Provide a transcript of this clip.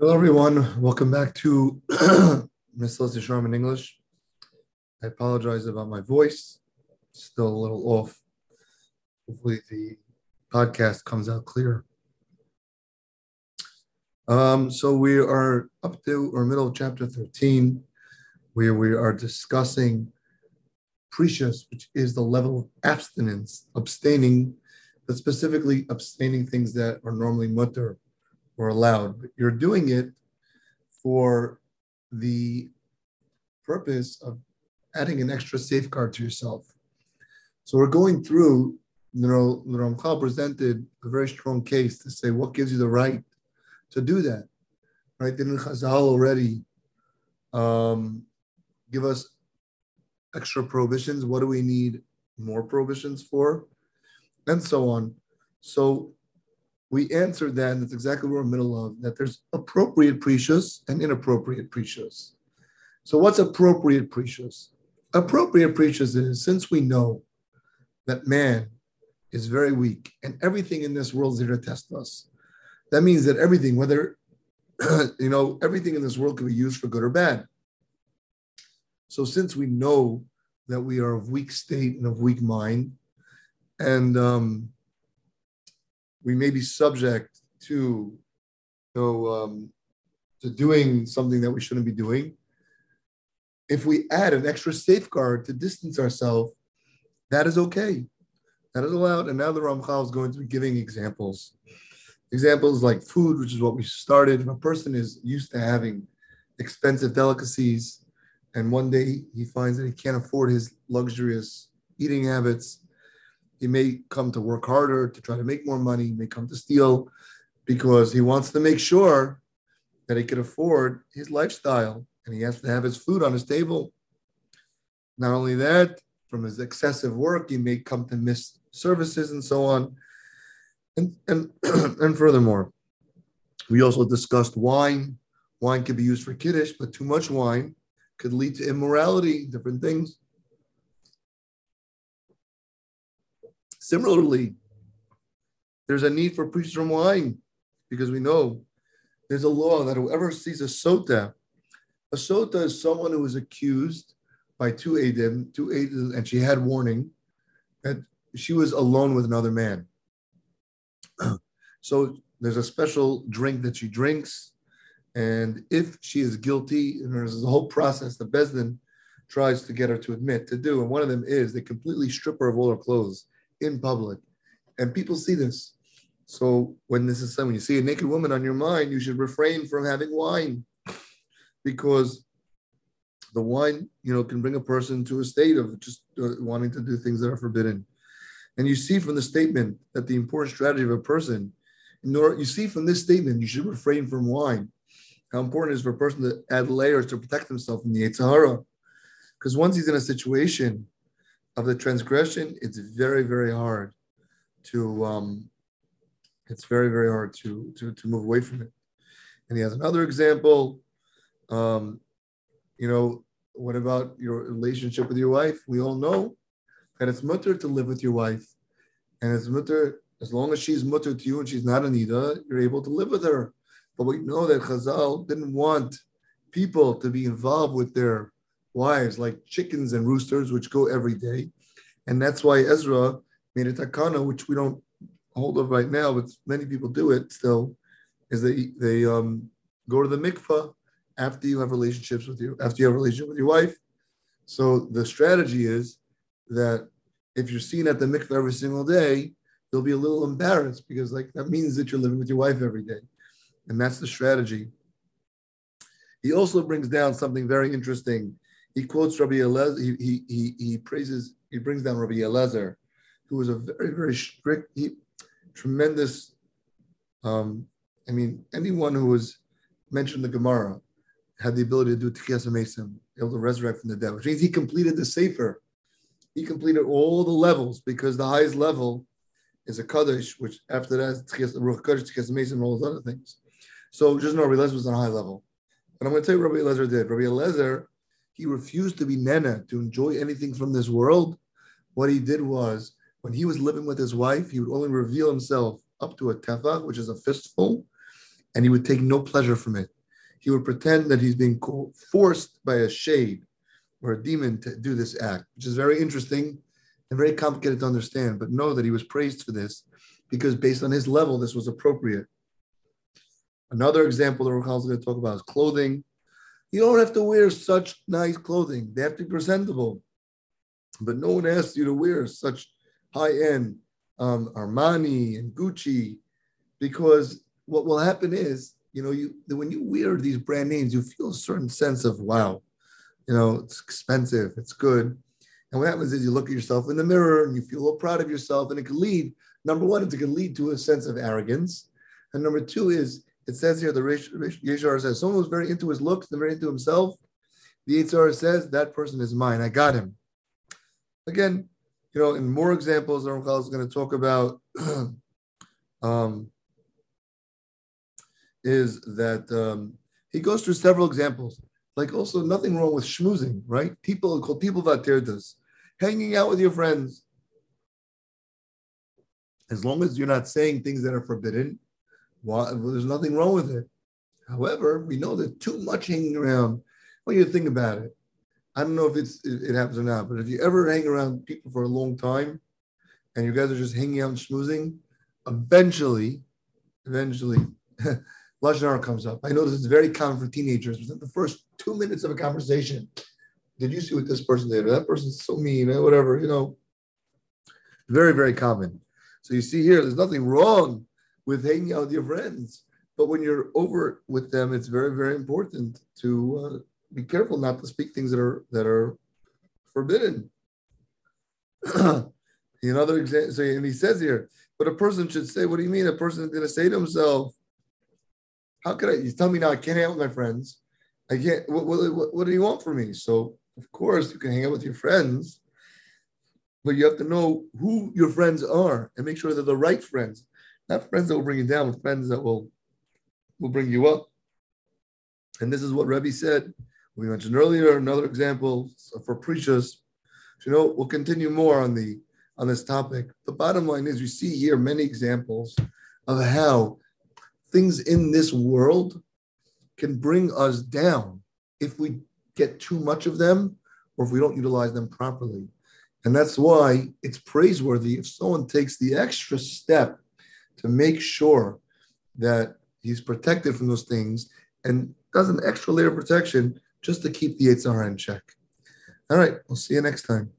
Hello, everyone. Welcome back to Miss Sharm in English. I apologize about my voice. Still a little off. Hopefully, the podcast comes out clear. Um, so we are up to or middle of chapter 13, where we are discussing prishus, which is the level of abstinence, abstaining, but specifically abstaining things that are normally mutar or allowed, but you're doing it for the purpose of adding an extra safeguard to yourself. So we're going through, you know, the Ramchal presented a very strong case to say what gives you the right to do that. Right? Didn't Chazal already um, give us extra prohibitions? What do we need more prohibitions for? And so on. So we answered that, and that's exactly what we're in the middle of, that there's appropriate prishus and inappropriate prishus. So what's appropriate prishus? Appropriate prishus is since we know that man is very weak and everything in this world is here to test us. That means that everything, whether you know, everything in this world can be used for good or bad. So since we know that we are of weak state and of weak mind, and um, we may be subject to, you know, um, to doing something that we shouldn't be doing. If we add an extra safeguard to distance ourselves, that is okay. That is allowed. And now the Ramchal is going to be giving examples. Examples like food, which is what we started. If a person is used to having expensive delicacies, and one day he finds that he can't afford his luxurious eating habits, he may come to work harder to try to make more money, he may come to steal because he wants to make sure that he can afford his lifestyle and he has to have his food on his table. Not only that, from his excessive work, he may come to miss services and so on. And, and, and furthermore, we also discussed wine. Wine could be used for kiddush, but too much wine could lead to immorality, different things. Similarly, there's a need for priests from wine because we know there's a law that whoever sees a sota, a sota is someone who is accused by two Adim, two Adim, and she had warning that she was alone with another man. so there's a special drink that she drinks, and if she is guilty, and there's a whole process that Beis Din tries to get her to admit to do, and one of them is they completely strip her of all her clothes in public. And people see this. So when this is said, when you see a naked woman on your mind, you should refrain from having wine because the wine, you know, can bring a person to a state of just uh, wanting to do things that are forbidden. And you see from the statement that the important strategy of a person, nor you see from this statement, you should refrain from wine. How important it is for a person to add layers to protect himself from the Yetzer Hara. Because once he's in a situation of the transgression, it's very, very hard to um, it's very, very hard to, to to move away from it. And he has another example. Um, you know, what about your relationship with your wife? We all know that it's mutar to live with your wife, and it's mutar as long as she's mutar to you and she's not a niddah, you're able to live with her. But we know that Chazal didn't want people to be involved with their wives like chickens and roosters, which go every day. And that's why Ezra made a takana, which we don't hold of right now, but many people do it still, is they they um, go to the mikvah after you have relationships with you, after you have a relationship with your wife. So the strategy is that if you're seen at the mikvah every single day, they'll be a little embarrassed because like that means that you're living with your wife every day. And that's the strategy. He also brings down something very interesting he quotes Rabbi Elazar, he, he, he, he praises, he brings down Rabbi Elazar, who was a very, very strict, he, tremendous, um, I mean, anyone who was mentioned the Gemara had the ability to do Tchias Mesim, able to resurrect from the dead, which means he completed the Sefer. He completed all the levels because the highest level is a Kaddish, which after that, Tchias Kaddish, Tchias Mesim, and all those other things. So just know Rabbi Elazar was on a high level. And I'm going to tell you what Rabbi Elazar did. Rabbi Elazar he refused to be Nana, to enjoy anything from this world. What he did was, when he was living with his wife, he would only reveal himself up to a tefach, which is a fistful, and he would take no pleasure from it. He would pretend that he's being forced by a shade or a demon to do this act, which is very interesting and very complicated to understand. But know that he was praised for this because based on his level, this was appropriate. Another example that Ramchal is going to talk about is clothing. You don't have to wear such nice clothing. They have to be presentable. But no one asks you to wear such high-end um, Armani and Gucci because what will happen is, you know, you when you wear these brand names, you feel a certain sense of wow, you know, it's expensive, it's good. And what happens is you look at yourself in the mirror and you feel a little proud of yourself, and it can lead, number one, it can lead to a sense of arrogance. And number two is it says here, the Yeshar says, someone who's very into his looks and very into himself, the Yitzhar says, that person is mine. I got him. Again, you know, in more examples, the Ramchal is going to talk about um, is that um, he goes through several examples. Like also nothing wrong with schmoozing, right? People called people vatirdas, hanging out with your friends. As long as you're not saying things that are forbidden, well, there's nothing wrong with it. However, we know that too much hanging around. When you think about it, I don't know if it's it, happens or not, but if you ever hang around people for a long time, and you guys are just hanging out and schmoozing, eventually, eventually, lashon comes up. I notice it's very common for teenagers. Within the first two minutes of a conversation, did you see what this person did? That person's so mean, whatever. You know, very very common. So you see here, there's nothing wrong with hanging out with your friends. But when you're over with them, it's very, very important to uh, be careful not to speak things that are that are forbidden. Another example, so, and he says here, but a person should say, "What do you mean?" A person is going to say to himself, "How could I?" You tell me now I can't hang out with my friends. I can't. What, what, what do you want from me? So of course you can hang out with your friends, but you have to know who your friends are and make sure they're the right friends. Not friends that will bring you down, but friends that will will bring you up. And this is what Rebbe said. We mentioned earlier another example for preachers. You know, we'll continue more on the on this topic. The bottom line is, we see here many examples of how things in this world can bring us down if we get too much of them or if we don't utilize them properly. And that's why it's praiseworthy if someone takes the extra step to make sure that he's protected from those things and does an extra layer of protection just to keep the Yitzhar in check. All right, we'll see you next time.